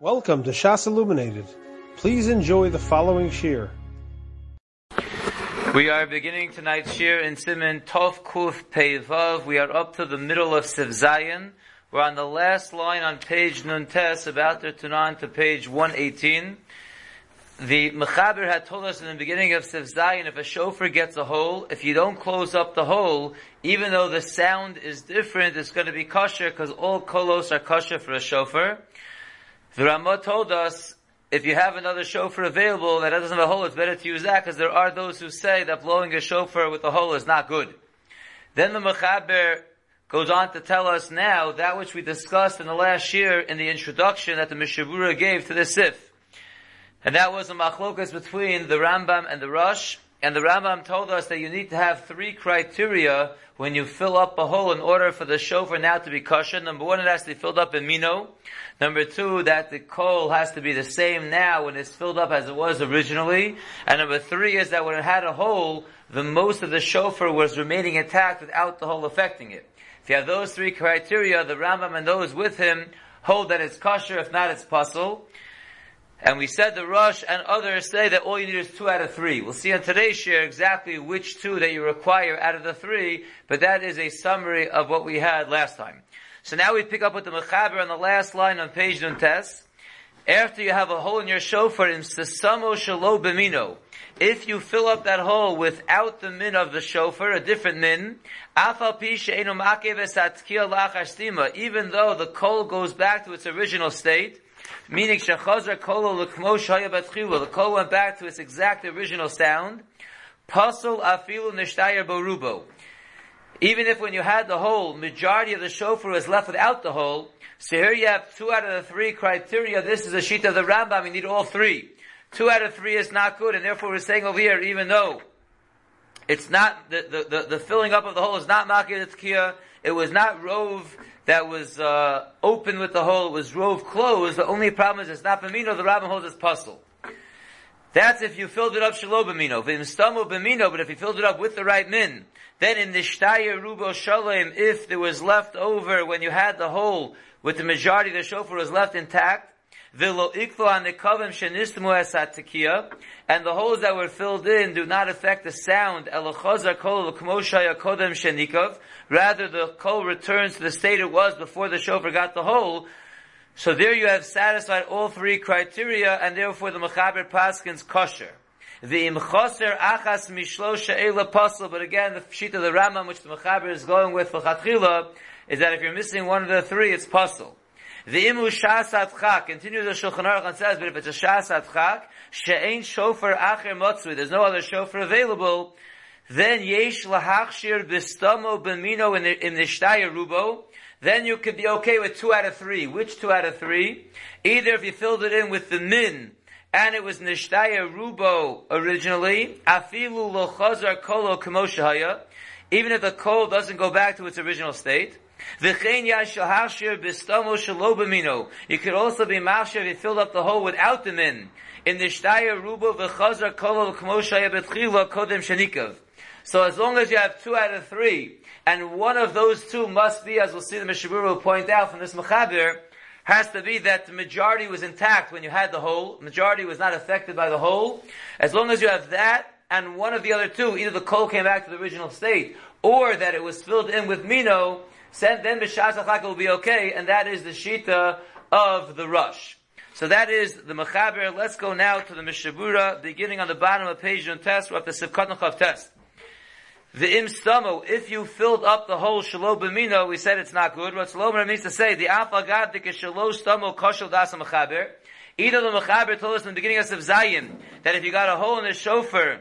Welcome to Shas Illuminated. Please enjoy the following shiur. We are beginning tonight's shiur in Siman Tov Kuf Peivav. We are up to the middle of Siv Zayin. We're on the last line on page Nun Tes, about to turn on to page 118. The Mechaber had told us in the beginning of Siv Zayin, if a shofar gets a hole, if you don't close up the hole, even though the sound is different, it's going to be kosher because all kolos are kosher for a shofar. The Ramah told us if you have another shofar available that doesn't have a hole, it's better to use that because there are those who say that blowing a shofar with a hole is not good. Then the Mechaber goes on to tell us now that which we discussed in the last year in the introduction that the Mishabura gave to the Sif. And that was a machlokas between the Rambam and the Rosh. And the Rambam told us that you need to have three criteria when you fill up a hole in order for the shofar now to be kosher. Number one, it has to be filled up in mino. Number two, that the kol has to be the same now when it's filled up as it was originally. And number three is that when it had a hole, the most of the shofar was remaining intact without the hole affecting it. If you have those three criteria, the Rambam and those with him hold that it's kosher, if not it's pasul. And we said the Rosh and others say that all you need is two out of three. We'll see on today's shiur exactly which two that you require out of the three, but that is a summary of what we had last time. So now we pick up with the Mechaber on the last line on page Nuntes. After you have a hole in your shofar in Sesamo Shalo Bemino, if you fill up that hole without the min of the shofar, a different min, even though the kol goes back to its original state, Meaning shechazar kolo l'kmo shaya batchilu. The kol went back to its exact original sound. Pasul afilu nishtayer borubo. Even if when you had the hole, majority of the shofar was left without the hole, so here you have two out of the three criteria. This is a sheet of the Rambam. You need all three. Two out of three is not good, and therefore we're saying over here, even though it's not the the, the, the filling up of the hole is not makir tzkiya, it was not rove that was uh, open with the hole, it was rove closed. The only problem is it's not b'mino. The rabbin holds it's pasul. That's if you filled it up shalo b'mino. V'imstamu b'mino, but if you filled it up with the right min, then in the shtaya rubo shalem, if there was left over when you had the hole with the majority of the shofar was left intact, And the holes that were filled in do not affect the sound. Rather, the kol returns to the state it was before the shofar got the hole. So there you have satisfied all three criteria, and therefore the mechaber paskins kosher. The imchoser achas mishlo she'ela pasul, but again, the sheet of the Rambam, which the mechaber is going with for is that if you're missing one of the three, it's pasul. The imu shasat chak, continues the Shulchan Aruch and says, but if it's a shasat chak, she'ain shofar acher motzui, there's no other shofar available, then yesh lahachshir bistamo b'mino in the, in the shtaya rubo, then you could be okay with two out of three. Which two out of three? Either if you filled it in with the min, and it was nishtaya rubo originally, afilu lo chazar kolo kamoshahaya, even if the kol doesn't go back to its original state, you could also be mashir if you filled up the hole without the min. In the shtaya rubo v'chazar kolo k'moshaya betchila kodem shenikav. So as long as you have two out of three, and one of those two must be, as we'll see the Mishabur will point out from this Mechaber, has to be that the majority was intact when you had the hole, majority was not affected by the hole. As long as you have that, and one of the other two, either the kol came back to the original state, or that it was filled in with Mino, then b'shas will be okay, and that is the shita of the Rosh. So that is the mechaber. Let's go now to the mishabura, beginning on the bottom of page on test. We're at the sivkatnachav test. The im stamo, if you filled up the hole shalo b'mino, we said it's not good. What Shlomo means to say, the afagad dik shalo stamo koshel das mechaber. Either the mechaber told us in the beginning of Zayin, that if you got a hole in the shofar,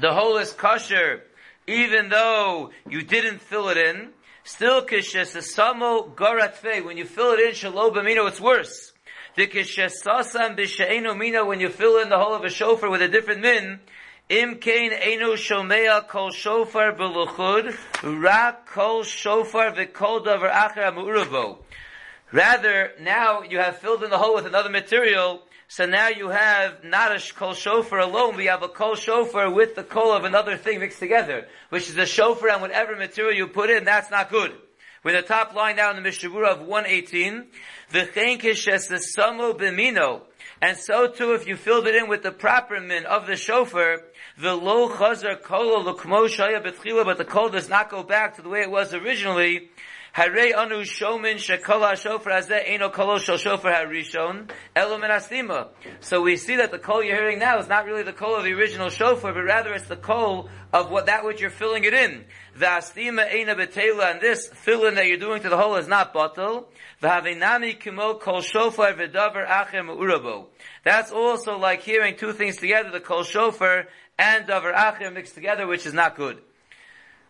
the hole is kosher, even though you didn't fill it in, Still, kishesasamo garatfe, when you fill it in shalo b'mino, it's worse. The kishesasam b'she'eno mina, when you fill in the hole of a shofar with a different min, im kain eno shomea kol shofar b'luchud, ra kol shofar v'kol davar acher. Rather, now you have filled in the hole with another material, so now you have not a kol shofar alone, you have a kol shofar with the kol of another thing mixed together, which is a shofar and whatever material you put in, that's not good. We're the top line down in the Mishabura of 118. V'chein kishes the samo b'mino. And so too, if you filled it in with the proper min of the shofar, the low chazar kolo l'kmo shaya betchila, but the kol does not go back to the way it was originally, Harei anu shomin shekol shofar hazeh eno kolo shel shofar harishon elo. So we see that the kol you're hearing now is not really the kol of the original shofar, but rather it's the kol of what that which you're filling it in. The astima ena betela, and this filling that you're doing to the hole is not bottle. V'havinami kimo kol shofar v'davar acher me'urabo. That's also like hearing two things together, the kol shofar and davar acher mixed together, which is not good.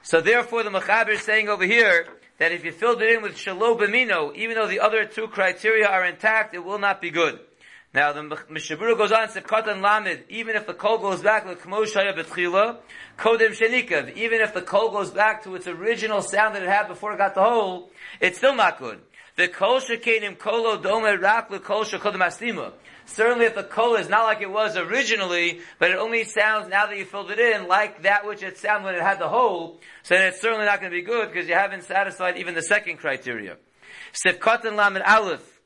So therefore the Mechaber is saying over here, that if you filled it in with shalom b'mino, even though the other two criteria are intact, it will not be good. Now the Mishabura goes on, Sevkat and Lamed, even if the kol goes back like Kmoshaya Betchila, Kodem Shenikav, even if the kol goes back to its original sound that it had before it got the hole, it's still not good. The kol shekenim kolo dome rak le kol shekodem astima. Certainly if the kol is not like it was originally, but it only sounds now that you filled it in like that which it sounded when it had the hole, so then it's certainly not going to be good because you haven't satisfied even the second criteria. Sifkat and Lamed Aleph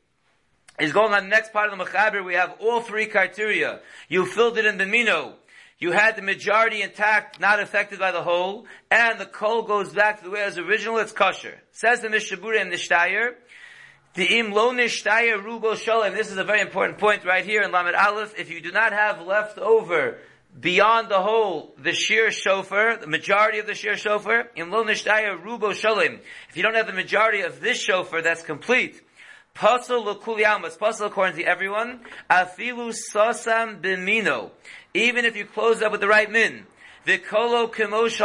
is going on the next part of the Mechaber. We have all three criteria. You filled it in the Mino. You had the majority intact, not affected by the hole, and the kol goes back to the way it was original, it's kosher. Says the Mishabura and the Shtayr, the im lo nishtaya rubo shalom. This is a very important point right here in Lamed Aleph. If you do not have left over beyond the hole the sheer shofar, the majority of the sheer shofar, im lo nishtaya rubo shalom. If you don't have the majority of this shofar that's complete, Pasal l'kuliyamas, pasal according to everyone, afilu sasam bimino. Even if you close up with the right min, the kolo kimosh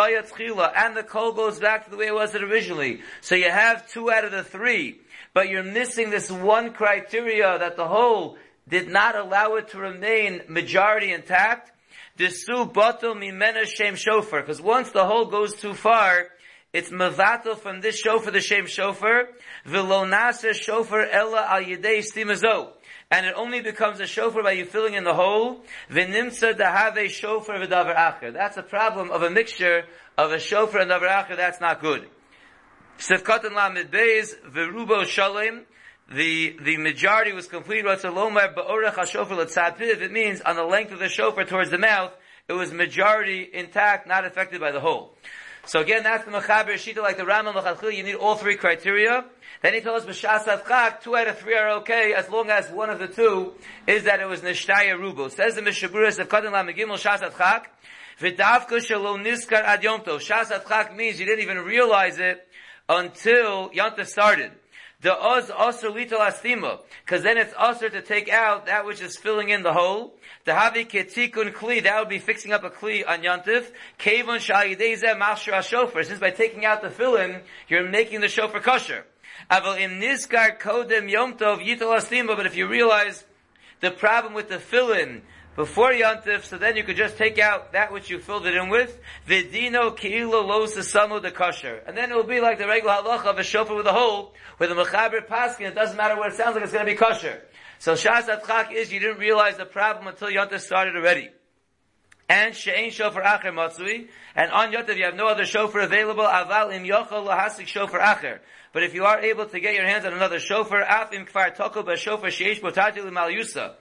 and the kol goes back to the way it was originally. So you have two out of the three but you're missing this one criteria that the hole did not allow it to remain majority intact. Disu bato mimena shem shofar. Because once the hole goes too far, it's mavato from this shofar, the shem shofar. Vilonasa shofar ella al yedei stimazo. And it only becomes a shofar by you filling in the hole. V'nimtza dahave shofar v'davar acher. That's a problem of a mixture of a shofar and davar acher. That's not good. Sefkat and Lamed Beis, Verubo Shalem, the, the majority was complete. Ratzalomar Ba'orech HaShofar L'Tzadpiv. It means on the length of the shofar towards the mouth, it was majority intact, not affected by the hole. So again, that's the Mechaber Shita, like the Rambam Lachachil, you need all three criteria. Then he tells us, B'shas Avchak, two out of three are okay, as long as one of the two is that it was Nishtaya Rubo. Says the Mishaburis of Kadin Lamegimel Avchak, V'davka Shalom Niskar Ad Yom Tov. Shas Avchak means you didn't even realize it until Yanta started. The Oz Osir Lital Astima, because then it's Osir to take out that which is filling in the hole. The Havi Ketikun Kli, that would be fixing up a Kli on Yantif. Kevon Shayideze Mashra Shofar, since by taking out the fill-in, you're making the shofar kosher. Aval im Nizkar Kodem Yom Tov Yital Astima, but if you realize the problem with the fill-in before Yantif, so then you could just take out that which you filled it in with. Vidino kiilo lo samu the kosher. And then it will be like the regular halacha of a shofar with a hole, with a mechaber paskin, it doesn't matter what it sounds like, it's going to be kosher. So Shas Atchak is you didn't realize the problem until Yantif started already. And she'ain shofar acher matzui, and on Yotav you have no other shofar available, aval im yochel lahasik shofar acher. But if you are able to get your hands on another shofar, af im kfar toko ba shofar sheish botati mal yusa.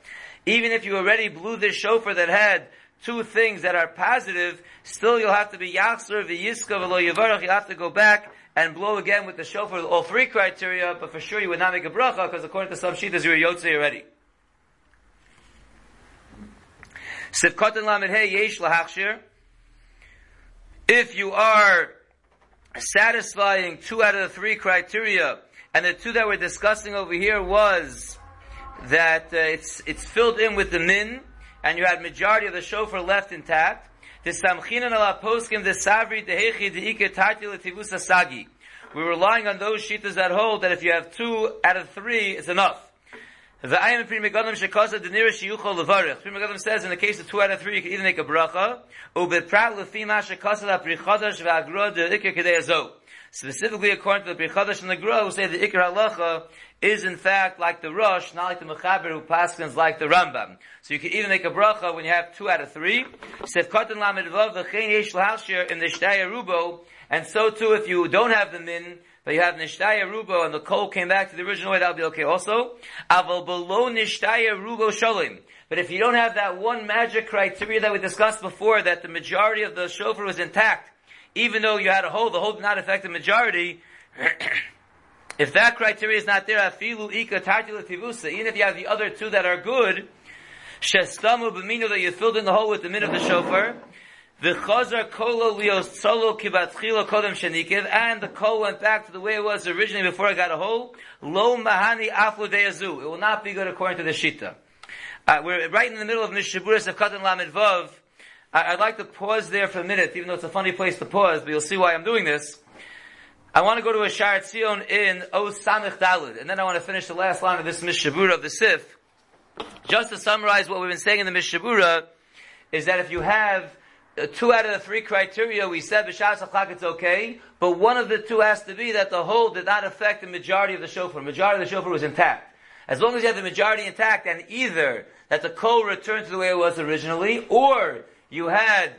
Even if you already blew this shofar that had two things that are positive, still you'll have to be yachzer v'yiska v'lo yivarach, you'll have to go back and blow again with the shofar, all three criteria, but for sure you would not make a bracha, because according to some shitas you're yotze already. Sivkot and lamed hey yesh lahachshir. If you are satisfying two out of the three criteria, and the two that we're discussing over here was that uh, it's it's filled in with the min, and you had majority of the shofar left intact. Sagi. We're relying on those shitas that hold that if you have two out of three, it's enough. The ayim pri megadim shekasa denira shiyuchol levarich. Pri megadim says in the case of two out of three, you can either make a bracha, or beprat lefima shekasa la pri chadash ve'agra de ikir kedei azo. Specifically, according to the Prichadash and the Gra, who say the Ikr Halacha is in fact like the Rosh, not like the Mechaber who paskins like the Rambam. So you can even make a bracha when you have two out of three. Sef Katan Lamed Vav V'chein Yesh L'Halshir in the Shtaya Rubo, and so too if you don't have the Min, but you have nishtaya rubo and the kol came back to the original way, that'll be okay also. Aval below nishtaya rubo sholim. But if you don't have that one magic criteria that we discussed before, that the majority of the shofar was intact, even though you had a hole, the hole did not affect the majority, if that criteria is not there, afilu ika even if you have the other two that are good, shestamu b'minu that you filled in the hole with the min of the shofar, the chazar kolo lios tzolo kibatchila kodem shenikiv, and the kol went back to the way it was originally before I got a hole, lo mahani afu deyazu. It will not be good according to the shita. Uh, we're right in the middle of Mishaburis of Katan Lamed Vav. I, would like to pause there for a minute, even though it's a funny place to pause, but you'll see why I'm doing this. I want to go to a Shar Tzion in O Samich Dalud, and then I want to finish the last line of this Mishabura of the Sif. Just to summarize what we've been saying in the Mishabura, is that if you have uh, two out of the three criteria, we said B'Shas Achak it's okay, but one of the two has to be that the hole did not affect the majority of the shofar. The majority of the shofar was intact. As long as you have the majority intact, and either that the kol returned to the way it was originally, or you had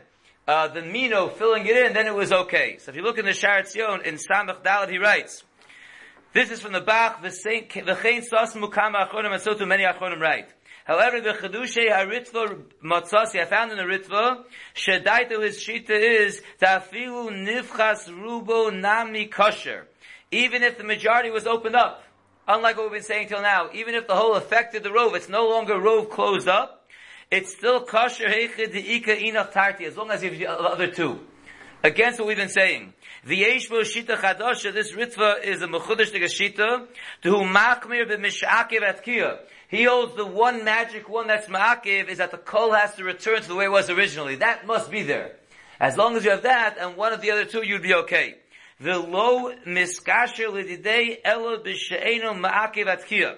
uh, the Mino filling it in, then it was okay. So if you look in the Shar Tzion, in Samach Dalet, he writes, this is from the Bach, the Chain Sas Mukama Achronim, and so too many Achronim write. However, the Chedushay HaRitva Matzasi, I found in the Ritva, Shedaito his Shita is, Tafilu Nivchas Rubo Nami Kosher. Even if the majority was opened up, unlike what we've been saying till now, even if the hole affected the rove, it's no longer rove closed up, it's still kosher heichid ika inach tarti, as long as you have the other two. Against what we've been saying. The Yeshbo Shita Chadasha, this Ritva is a Mechudash Shita, to whom Machmir b'mishakiv atkiya. He holds the one magic one that's Ma'akiv is that the Kol has to return to the way it was originally. That must be there. As long as you have that, and one of the other two, you'd be okay. The low miskasher lididei elo b'she'enu Ma'akiv atkiya.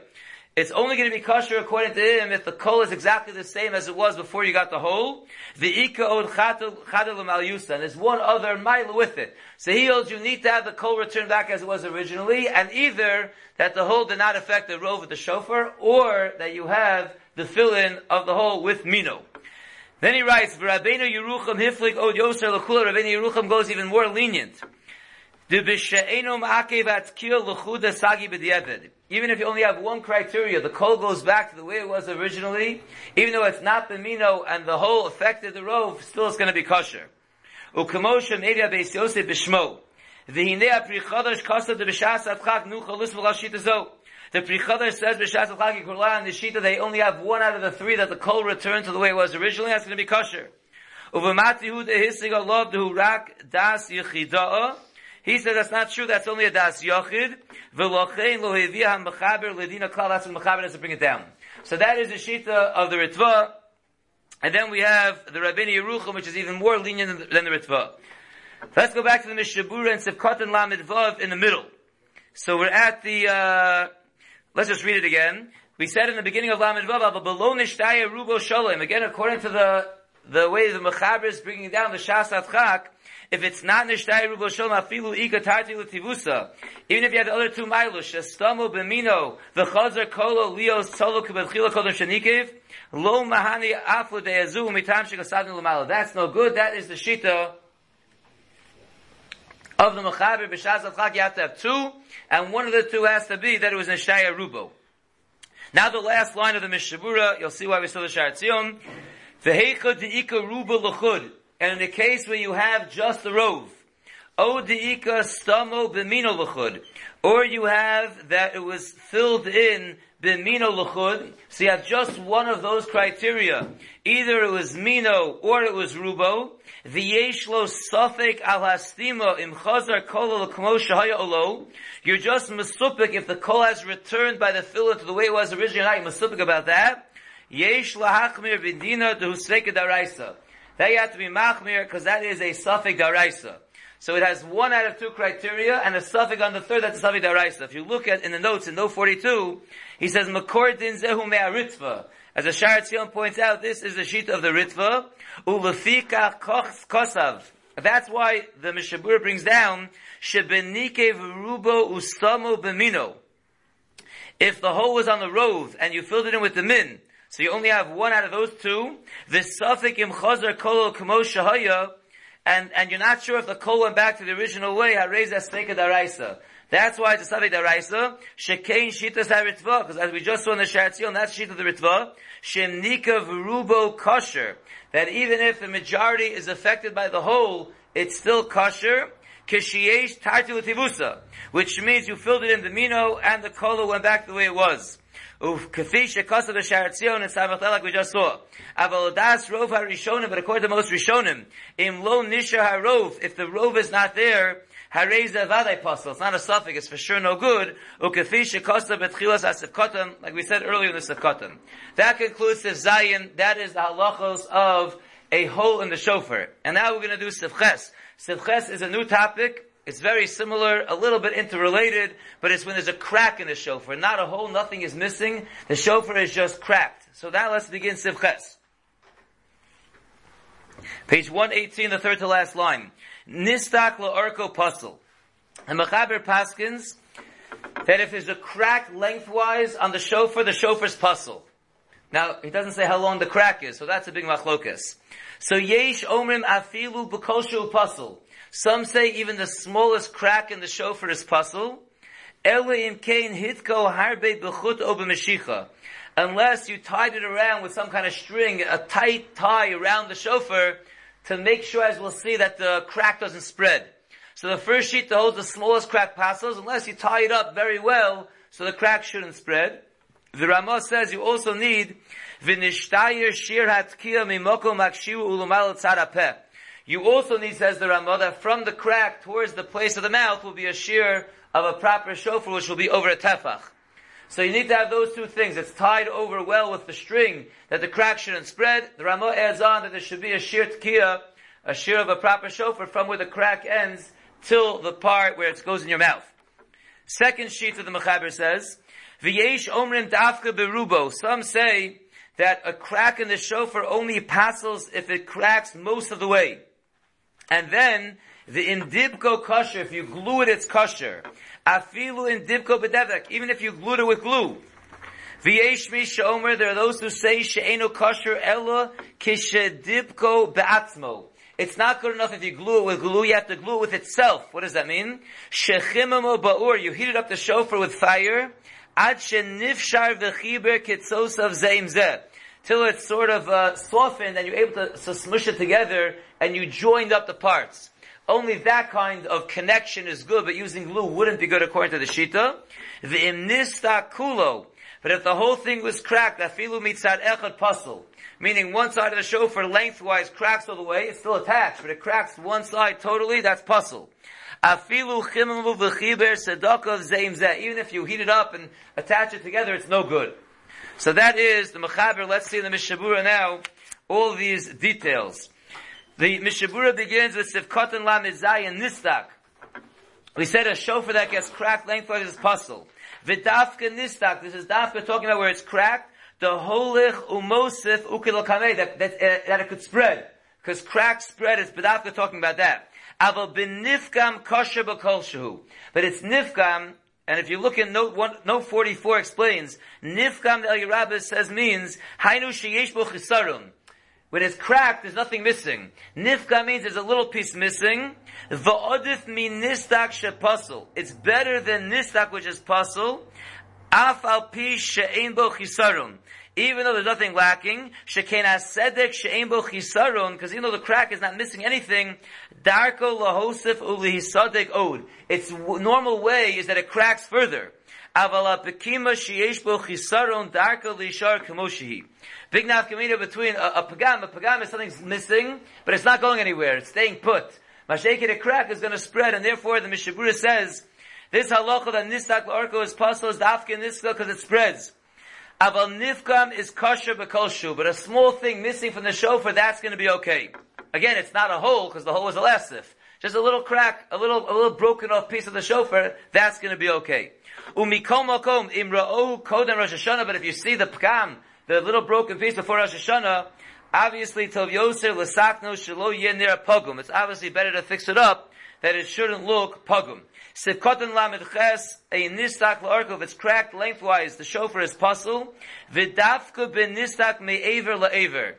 It's only going to be kosher according to him if the kol is exactly the same as it was before you got the hole. The ika od chadel al yusa. And there's one other mile with it. So he holds you need to have the kol returned back as it was originally, and either that the hole did not affect the rove of the shofar, or that you have the fill-in of the hole with mino. Then he writes, Rabbeinu Yerucham hiflik od yoser l'kula. Rabbeinu Yerucham goes even more lenient. Even if you only have one criteria, the kol goes back to the way it was originally, even though it's not the mino and the hole effect of the rove, still it's going to be kosher. The prichodosh says b'shas atchak yikurla and the shita they only have one out of the three that the kol returned to the way it was originally, that's going to be kosher. Uvamati hu de hisig rak das yichida'ah he says that's not true. That's only a das yochid. V'lochein lo hevia mechaber ledina klal. That's what mechaber to bring it down. So that is the shita of the Ritva. And then we have the Rabbeinu Yerucham, which is even more lenient than, the Ritva. Let's go back to the Mishabura and Sivkot and Lamed Vav in the middle. So we're at the, uh, let's just read it again. We said in the beginning of Lamed Vav, but below Rubo Sholem. Again, according to the, the way the Mechaber is bringing down the Shasat Chak, if it's not nishtai rubo shom afilu ika tarti l'tivusa, even if you have the other two milos, shestamu b'mino, the chazer kolo lios tzolo kibadchila kodem shenikev, lo mahani afu deyazu mitam shekasadin l'malo. That's no good. That is the shita of the mechaber b'shaz al You have to have two, and one of the two has to be that it was nishtai rubo. Now the last line of the Mishabura, you'll see why we saw the Shar Tzion. V'heichad de'ika ruba l'chud. And in the case where you have just the rove, stamo l'chud, or you have that it was filled in b'mino l'chud, so you have just one of those criteria. Either it was mino or it was rubo, v'yesh lo sofek al hastima im chazar kol l'kmo shahaya olo, you're just masupik if the kol has returned by the filler to the way it was originally, you're masupik about that. Yesh lahachmir b'dina to husveka daraisa. That you have to be machmir because that is a sofek daraisa. So it has one out of two criteria and a sofek on the third that's a sofek daraisa. If you look at in the notes in note 42, he says makor din zehu me'aritva. As a Shar Tzion points out, this is the sheet of the Ritva. Ulefika kosav. That's why the Mishabur brings down shebenike v'rubo ustamo b'mino. If the hole was on the rove and you filled it in with the min, so you only have one out of those two. The sofek im chazar kol kamo shahaya, and, and you're not sure if the kol went back to the original way, hareza steka daraisa. That's why it's a Savik Daraisa, Shekein Shitas HaRitva, because as we just saw in the Sharatzion, that's Shita the Ritva, Shemnika V'rubo Kosher, that even if the majority is affected by the hole, it's still kosher, Kishiyesh Tartu Tivusa, which means you filled it in the Mino and the Kola went back the way it was. Uf kafi shekasa the sharatzion and samach like we just saw. Aval das rov harishonim, but according to most rishonim, im lo nisha harov, if the rov is not there, hareza vaday pasal. It's not a sofek, it's for sure no good. Ukafi shekasa betchilas asif like we said earlier in the sif That concludes the zayin, that is the halachos of a hole in the shofar. And now we're going to do sifches. Sifches is a new topic, it's very similar, a little bit interrelated, but it's when there's a crack in the shofar. Not a hole, nothing is missing. The shofar is just cracked. So now let's begin Sivches. Page 118, the third to last line. Nistak la'arko pasul. And Mechaber Paskins, that if there's a crack lengthwise on the shofar, the shofar's pasul. Now, he doesn't say how long the crack is, so that's a big machlokas. So yesh omrim afilu b'koshu pasul. Some say even the smallest crack in the shofar is pasul. Unless you tied it around with some kind of string, a tight tie around the shofar to make sure, as we'll see, that the crack doesn't spread. So the first sheet that holds the smallest crack passes, unless you tie it up very well, so the crack shouldn't spread. The Ramah says you also need v'nishtayir shir hatkiya mimokom akshiu ulumal tzarapeh. You also need, says the Ramah, that from the crack towards the place of the mouth will be a shear of a proper shofar, which will be over a tefach. So you need to have those two things. It's tied over well with the string that the crack shouldn't spread. The Ramah adds on that there should be a shear tkiya, a shear of a proper shofar from where the crack ends till the part where it goes in your mouth. Second sheet of the Mechaber says, V'yesh omrin dafka berubo. Some say that a crack in the shofar only passes if it cracks most of the way. And then the indibko kosher, if you glue it, it's kosher. Afilu indibko bedevek, even if you glued it with glue. V'yesh mi there are those who say she'enu kosher ella kishedibko be'atzmo. It's not good enough if you glue it with glue, you have to glue it with itself. What does that mean? Shechimamo ba'ur, you heated up the shofar with fire, ad shenifshar v'chiber kitzos of zeim zeh till it's sort of uh, softened and you're able to, to smush it together and you joined up the parts. Only that kind of connection is good, but using glue wouldn't be good according to the Shita. The imnista kulo. But if the whole thing was cracked, afilu mitzad echad pasul, meaning one side of the shofar lengthwise cracks all the way, it's still attached, but it cracks one side totally, that's pasul. Afilu chimamu v'chiber sedakov zeim. Even if you heat it up and attach it together, it's no good. So that is the Mechaber. Let's see in the Mishabura now all these details. The Mishabura begins with Sivkot La Mizai and Nistak. We said a shofar that gets cracked lengthwise is pasul. Vidafka Nistak. This is Dafka talking about where it's cracked. The holich umosif ukil that that, uh, that it could spread because crack spread is Bidafka talking about that. Aval benifkam kosher b'kol But it's nifkam and if you look in note one, note 44 explains, Nifkam El Yerabah says means, Hainu sheyesh bo chisarum. When it's cracked, there's nothing missing. Nifka means there's a little piece missing. Va'odif mi nistak shepasul. It's better than nistak which is pasul. Af al pi she'ein bo chisarum even though there's nothing lacking, shekena sedek she'em bo because even though the crack is not missing anything, darko lahosif ulihisadek od. Its normal way is that it cracks further. Avala pekima sheyesh bo chisarun darko lishar kamoshihi. Big nafkamina between a, a pagam, a pagam is something's missing, but it's not going anywhere, it's staying put. Masheket a crack is going to spread, and therefore the Mishabura says, this halacha that nistak arko is possible is dafka niska because it spreads. Aval nifkam is kosher b'kol but a small thing missing from the shofar, that's going to be okay. Again, it's not a hole, because the hole is a lasif. Just a little crack, a little, a little broken off piece of the shofar, that's going to be okay. Umikom makom imra'o kodem Rosh Hashanah, but if you see the pkam, the little broken piece before Rosh Hashanah, obviously tov yoser l'sakno shelo yenir pogum. It's obviously better to fix it up, that it shouldn't look pogum. Sivkotan lamed ches, a nistak la'arko, if it's cracked lengthwise, the shofar is pasul. Vidafka ben nistak me'aver la'aver.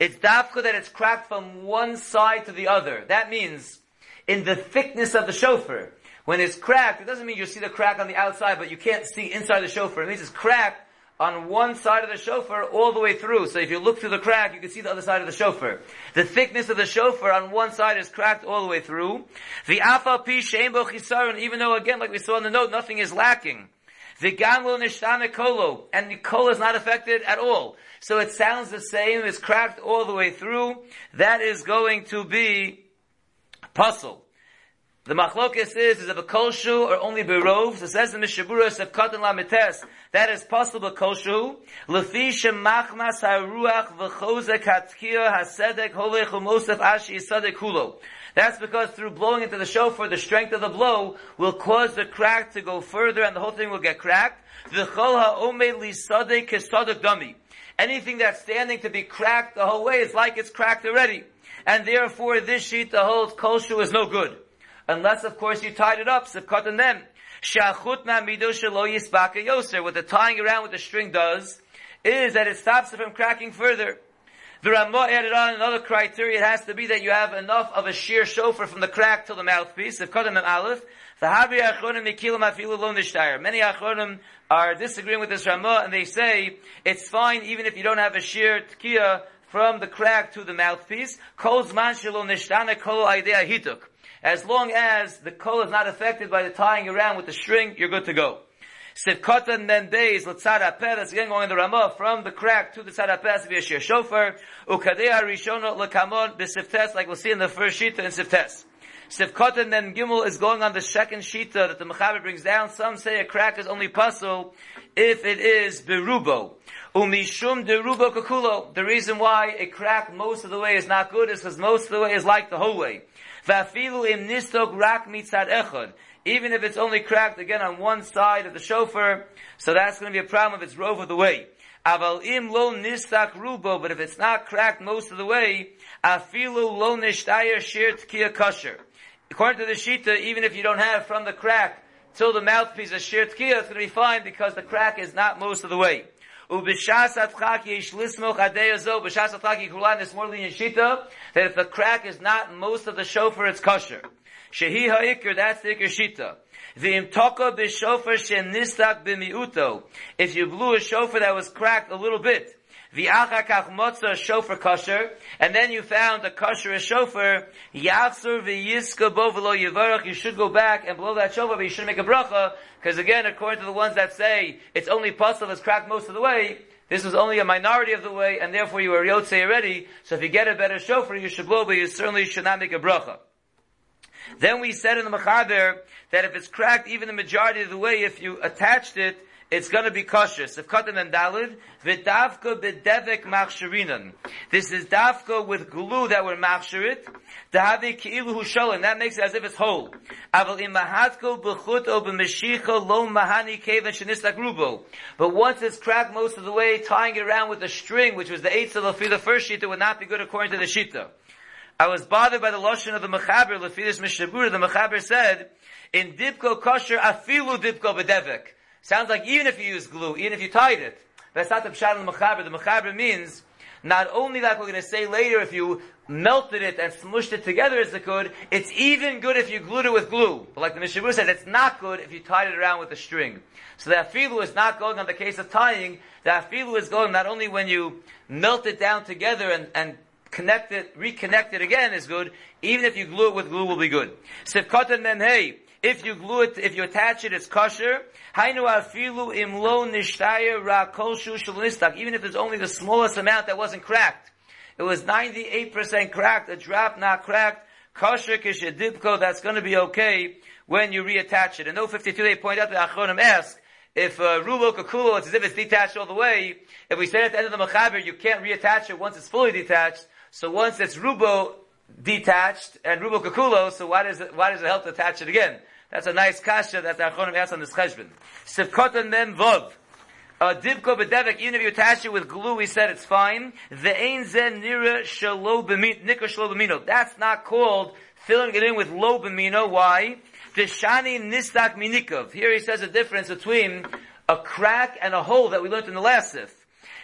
It's dafka that it's cracked from one side to the other. That means, in the thickness of the shofar. When it's cracked, it doesn't mean you see the crack on the outside, but you can't see inside the shofar. It means it's cracked on one side of the shofar all the way through. So if you look through the crack, you can see the other side of the shofar. The thickness of the shofar on one side is cracked all the way through. The afal pi sheimbo chisaron, even though again, like we saw in the note, nothing is lacking. The gamlo nishtana kolo, and the kolo is not affected at all. So it sounds the same, it's cracked all the way through. That is going to be pasul. The machlokes is, is it a kolshu or only berov? So it says in the Mishabura Sevkatan Lamites, that is possible kolshu. Lefi shemachmas haruach v'chozek hatkia hasedek holech umosef ashi yisadek hulo. That's because through blowing into the shofar, the strength of the blow will cause the crack to go further and the whole thing will get cracked. V'chol ha'omei lisadek kesadek dami. Anything that's standing to be cracked the whole way is like it's cracked already. And therefore this sheet, the whole kolshu is no good. Unless, of course, you tied it up, sivkat them. Shachutna mido shelo yisbaka yoser. What the tying around with the string does is that it stops it from cracking further. The Ramah added on another criteria. It has to be that you have enough of a sheer shofar from the crack to the mouthpiece. If and Aleph, the Habi Achronim Mikilim Afilu Lo. Many Achronim are disagreeing with this Ramah and they say it's fine even if you don't have a sheer tkiya from the crack to the mouthpiece. Kol Zman Shelo Nishtana Kol Aidea Hituk. As long as the kol is not affected by the tying around with the string, you're good to go. Sivkotan then days, l'tzad apeh, that's again going in the Ramah, from the crack to the tzad apeh, via shir shofar, ukadea rishonot l'kamon b'siftes, like we'll see in the first shita in siftes. Sivkotan then Gimel is going on the second shita that the Mechaber brings down. Some say a crack is only pasul if it is berubo. Umishum derubo kakulo. The reason why a crack most of the way is not good is because most of the way is like the whole way. Vafilu im nistok rak mitzad echad. Even if it's only cracked again on one side of the shofar, so that's going to be a problem if it's rove of the way. Aval im lo nistak rubo, but if it's not cracked most of the way, afilu lo nishtayer shir tkiya kosher. According to the Shita, even if you don't have from the crack till the mouthpiece a shir tkiya, it's going to be fine because the crack is not most of the way. Ubishas atchak yesh lismoch adeyazo. Bishas atchak yikulan is more lenient shita that if the crack is not most of the shofar, it's kosher. Shehi ha'ikr, that's the ikr shita. V'im toka b'shofar shen nistak b'miuto. If you blew a shofar that was cracked a little bit, V'achakach motza shofar kosher, and then you found a kosher shofar, yachzor v'yiska bovelo yivarach, you should go back and blow that shofar, but you shouldn't make a bracha, because again, according to the ones that say it's only possible it's cracked most of the way, this was only a minority of the way, and therefore you were yotze already, so if you get a better shofar, you should blow, but you certainly should not make a bracha. Then we said in the Mechaber that if it's cracked even the majority of the way, if you attached it, it's going to be kosher. Sefkatim and Dalid, v'davka b'devek machshirinan. This is davka with glue that we're machshirit. Dahavi ki'ilu hu That makes it as if it's whole. Aval b'meshicha lo mahani rubo. But once it's cracked most of the way, tying it around with a string, which was the eighth of the first shita, would not be good according to the shita. I was bothered by the lotion of the Mechaber, Lefidus Mishabura. The Mechaber said, in dipko kosher afilu dipko b'devek. Sounds like even if you use glue, even if you tied it. That's not the pshat in the mechaber. The mechaber means not only like we're going to say later, if you melted it and smushed it together as it could, it's even good if you glued it with glue. But like the Mishabur says, it's not good if you tied it around with a string. So the afilu is not going on the case of tying. The afilu is going not only when you melt it down together and, and connect it, reconnect it again is good, even if you glue it with glue will be good. Sivkatan memhei. If you glue it, if you attach it, it's kosher. Hainu afilu imlo ra kol Even if there's only the smallest amount that wasn't cracked. It was 98% cracked, a drop not cracked. Kosher kishedibko, that's gonna be okay when you reattach it. And no 52, they point out that Achronim ask, if uh, rulo kakulo, it's as if it's detached all the way. If we say at the end of the mechaber, you can't reattach it once it's fully detached. So once it's rubo detached and rubo kakulo, so why does it, why does it help to attach it again? That's a nice kasha that the Achronim asked on this cheshbon. Sivkotan mem vov. Uh, dibko bedevek, even if you attach it with glue, we said it's fine. The ein zen nira shalo b'mino. That's not called filling it in with lo b'mino. Why? The shani nistak minikov. Here he says a difference between a crack and a hole that we learned in the last sif.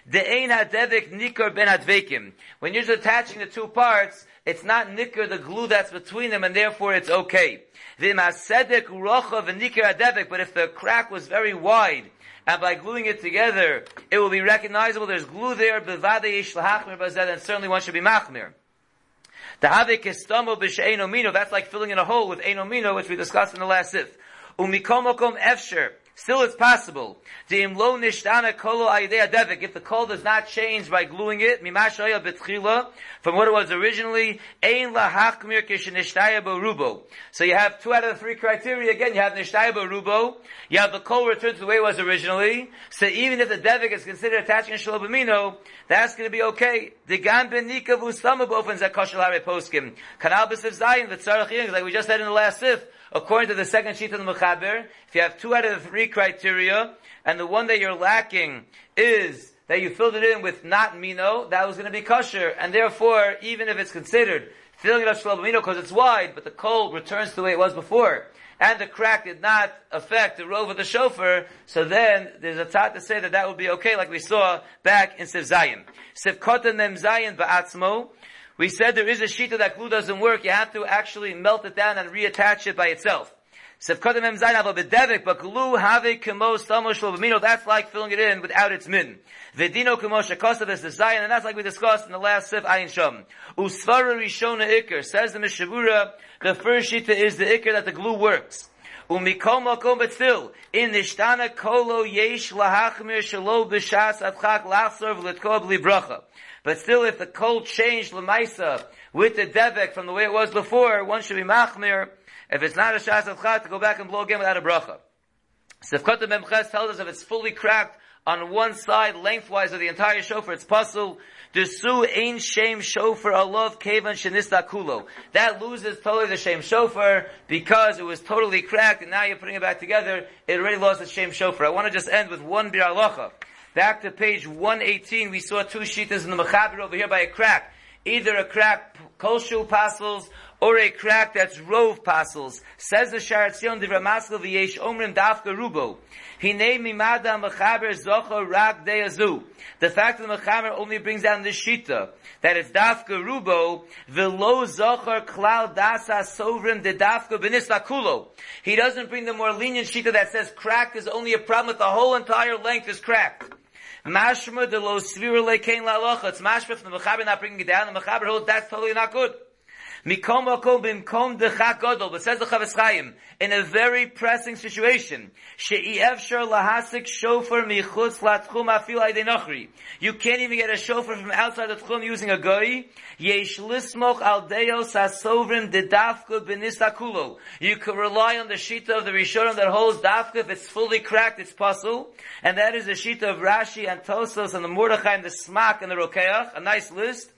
The ein hadevik nikar ben advekim. When you're just attaching the two parts, it's not nikar, the glue that's between them, and therefore it's okay. But if the crack was very wide, and by gluing it together, it will be recognizable. There's glue there, and certainly one should be machmir. That's like filling in a hole with eno mino, which we discussed in the last sif. Umikomokom efsher, Still it's possible. If the kol does not change by gluing it, from what it was originally, so you have two out of the three criteria. Again, you have nishtaya rubo. You have the kol returned to the way it was originally. So even if the devik is considered attaching a shalobamino, that's going to be okay. The gam benika v'ustama opens at kosher hare poskim. Kanal b'sif zayin v'tzarach like we just said in the last sif. According to the second sheet of the Mechaber, if you have two out of the three criteria, and the one that you're lacking is that you filled it in with not mino, that was going to be kosher, and therefore, even if it's considered filling it up shalom mino because it's wide, but the kol returns to the way it was before, and the crack did not affect the rove of the shofar, so then there's a thought to say that that would be okay, like we saw back in Siv Zayin. Siv Kotan Mem Zayin Ba'atzmo, we said there is a shita that glue doesn't work. You have to actually melt it down and reattach it by itself. That's like filling it in without its min. Vedino kumosha kosav is the zayin, and that's like we discussed in the last sif ayin shom. Usvara rishona ikr says the mishavura. The first shita is the ikr that the glue works. Umikom makom, but still in nishtana kolo yesh lahachmir shalo b'shas atchak lachsor v'letko b'li bracha. But still, if the cold changed lemaisa with the devek from the way it was before, one should be machmir. If it's not a shas of chat, to go back and blow again without a bracha. Sefkot Memches tells us if it's fully cracked on one side, lengthwise of the entire shofar, it's pasul. Su ain shame shofar alov kevan shenista kulo. That loses totally the shame shofar because it was totally cracked and now you're putting it back together. It already lost its shame shofar. I want to just end with one bir Back to page 118, we saw two shitas in the Mechaber over here by a crack. Either a crack kolshu pasels or a crack that's rove pasels. Says the Sharatzion Divra Maskal V'yesh Omrim Dafka Rubo. Hinei Mimada Mechaber Zocha Rak Deyazu. The fact that the Mechaber only brings down the shita, that it's Dafka Rubo, V'lo Zochar Klal Dasa Sovrim De Dafka Benista Kulo. He doesn't bring the more lenient shita that says cracked is only a problem if the whole entire length is cracked. Mashma de lo svir lekein la It's mashma from the Mechaber not bringing it down. The Mechaber holds that's totally not good. But says the Chofetz Chaim, in a very pressing situation. You can't even get a shofar from outside the tchum using a goy. You can rely on the shita of the Rishonim that holds dafka. If it's fully cracked, it's pasul. And that is the shita of Rashi and Tosos and the Mordechai and the Smak and the Rokeach. A nice list.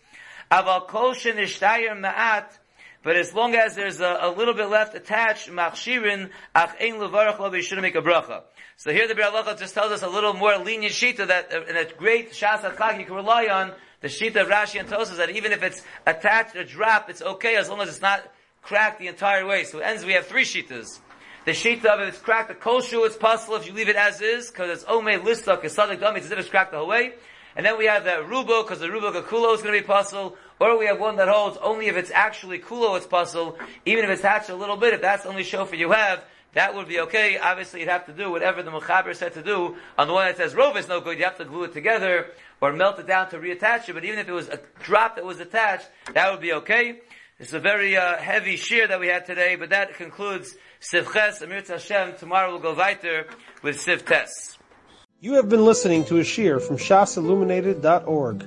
Aval kol shenishtayir ma'at but as long as there's a, a little bit left attached, machshirin, ach ein levarach lo shouldn't make a bracha. So here the Biur just tells us a little more lenient shita that uh, in a great shas chag you can rely on the shita of Rashi and Tosas that even if it's attached a drop, it's okay as long as it's not cracked the entire way. So it ends we have three shitas. The shita of it is cracked, the kol shu it's possible if you leave it as is, because it's ome listak, it's sadik dami, it's as if it's cracked the whole way. And then we have the rubo, because the rubo kakulo is to be possible. Or we have one that holds only if it's actually kulo it's pasul, even if it's hatched a little bit, if that's the only shofar you have, that would be okay. Obviously, you'd have to do whatever the Mechaber said to do. On the one that says rov is no good, you have to glue it together or melt it down to reattach it. But even if it was a drop that was attached, that would be okay. It's a very uh, heavy shiur that we had today, but that concludes Sivches Amir Hashem. Tomorrow we'll go weiter with Sivtes. You have been listening to a shiur from shasilluminated.org.